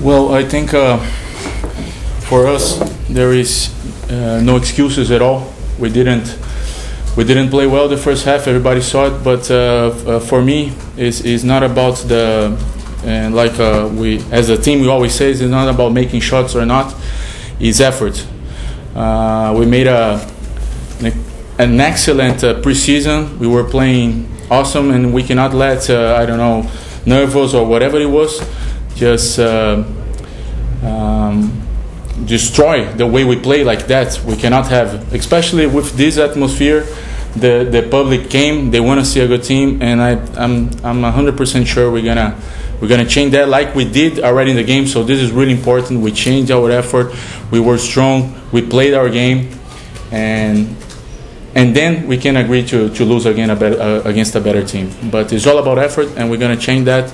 Well, I think uh, for us there is uh, no excuses at all. We didn't we didn't play well the first half. Everybody saw it, but uh, uh, for me, it's, it's not about the and like uh, we as a team we always say it's not about making shots or not. It's effort. Uh, we made a an excellent preseason. We were playing awesome, and we cannot let I don't know nervous or whatever it was just uh, um, destroy the way we play like that. We cannot have, especially with this atmosphere. The the public came. They want to see a good team, and I I'm I'm 100% sure we're gonna we're gonna change that like we did already in the game. So this is really important. We changed our effort. We were strong. We played our game, and and then we can agree to, to lose again a bet, uh, against a better team. But it's all about effort, and we're going to change that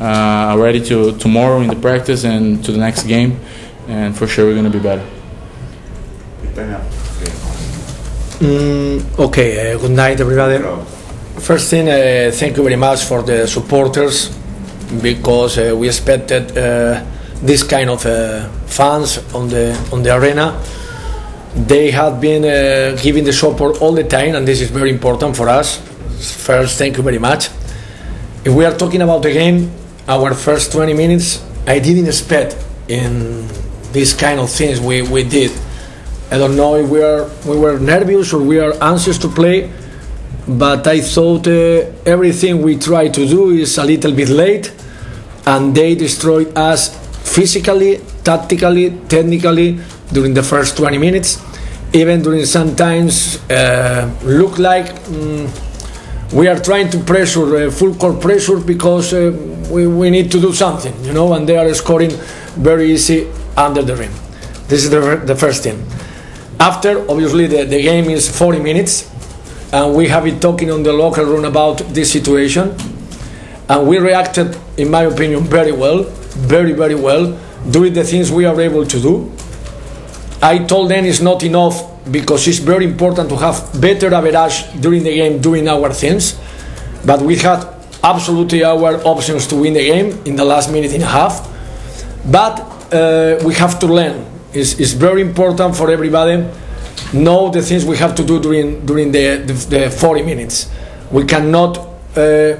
uh, already to tomorrow in the practice and to the next game, and for sure we're going to be better. Mm, okay, uh, good night, everybody. First thing, uh, thank you very much for the supporters because uh, we expected uh, this kind of uh, fans on the on the arena. They have been giving the support all the time, and this is very important for us. First, thank you very much. If we are talking about the game, our first 20 minutes, I didn't expect in these kind of things we, we did. I don't know if we are we were nervous or we are anxious to play, but I thought uh, everything we try to do is a little bit late, and they destroyed us physically, tactically, technically during the first 20 minutes. Even during sometimes uh, look like mm, we are trying to pressure uh, full court pressure because uh, we, we need to do something, you know, and they are scoring very easy under the rim. This is the, the first thing. After, obviously, the, the game is 40 minutes, and we have been talking on the locker room about this situation, and we reacted, in my opinion, very well, very, very well, doing the things we are able to do. I told them it's not enough because it's very important to have better average during the game doing our things, but we had absolutely our options to win the game in the last minute and a half. But uh, we have to learn. It's, it's very important for everybody know the things we have to do during during the, the, the 40 minutes. We cannot uh,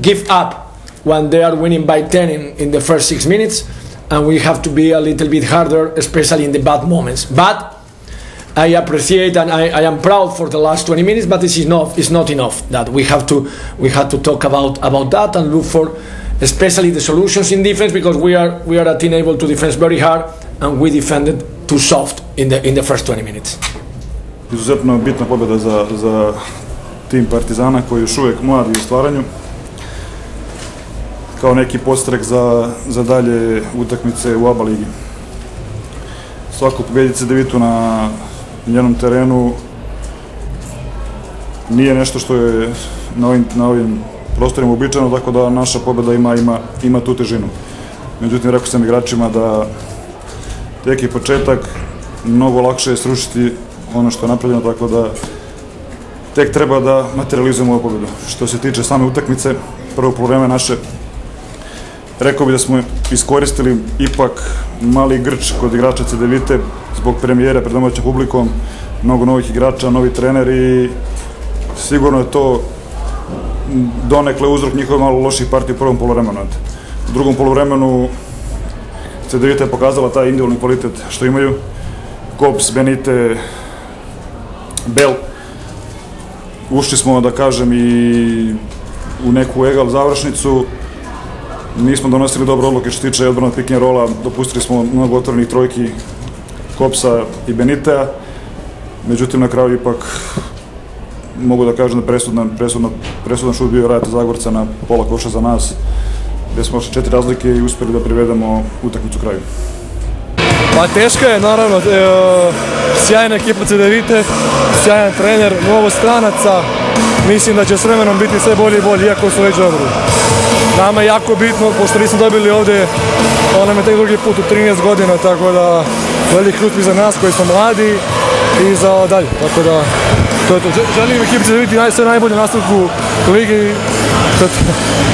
give up when they are winning by 10 in, in the first six minutes, and we have to be a little bit harder, especially in the bad moments. But I appreciate and I, I am proud for the last 20 minutes, but this is not it's not enough. That we have to we have to talk about about that and look for especially the solutions in defense because we are we are a team able to defend very hard and we defended too soft in the in the first 20 minutes. Izuzetno bitna pobjeda za, za tim Partizana koji je još uvijek mlad i u stvaranju. Kao neki postrek za, za dalje utakmice u ABA ligi. Svako pobjediti Cedevitu na njenom terenu nije nešto što je na ovim, na ovim prostorima uobičajeno, tako da naša pobjeda ima, ima, ima tu težinu. Međutim, rekao sam igračima da tek je početak, mnogo lakše je srušiti ono što je napravljeno, tako da tek treba da materializujemo ovu pobjedu. Što se tiče same utakmice, prvo polovreme naše, rekao bi da smo iskoristili ipak mali grč kod igrača CDVite zbog premijere pred domaćom publikom, mnogo novih igrača, novi trener i sigurno je to donekle uzrok njihove malo loših partija u prvom polovremenu. U drugom polovremenu CDVita je pokazala taj individualni kvalitet što imaju. Kops, Benite, Bel. Ušli smo, da kažem, i u neku egal završnicu. Nismo donosili dobre odluke što se tiče odbrana pick and rolla, dopustili smo mnogo otvorenih trojki Kopsa i Benitea. Međutim, na kraju ipak mogu da kažem da presudna, presudna, presudan šut bio Rajata Zagorca na pola koša za nas, gde smo četiri razlike i uspeli da privedemo utakmicu kraju. Pa teška je, naravno, e, sjajna ekipa CDVite, sjajan trener, mnogo stranaca, mislim da će s vremenom biti sve bolji i bolji, iako su već dobri. Nama je jako bitno, pošto nismo dobili ovde, ovo nam je tek drugi put u 13 godina, tako da veliki uspjeh za nas koji smo mladi i za dalje, tako da to je to. Želim ekipi CDVite naj, sve najbolje nastavku ligi.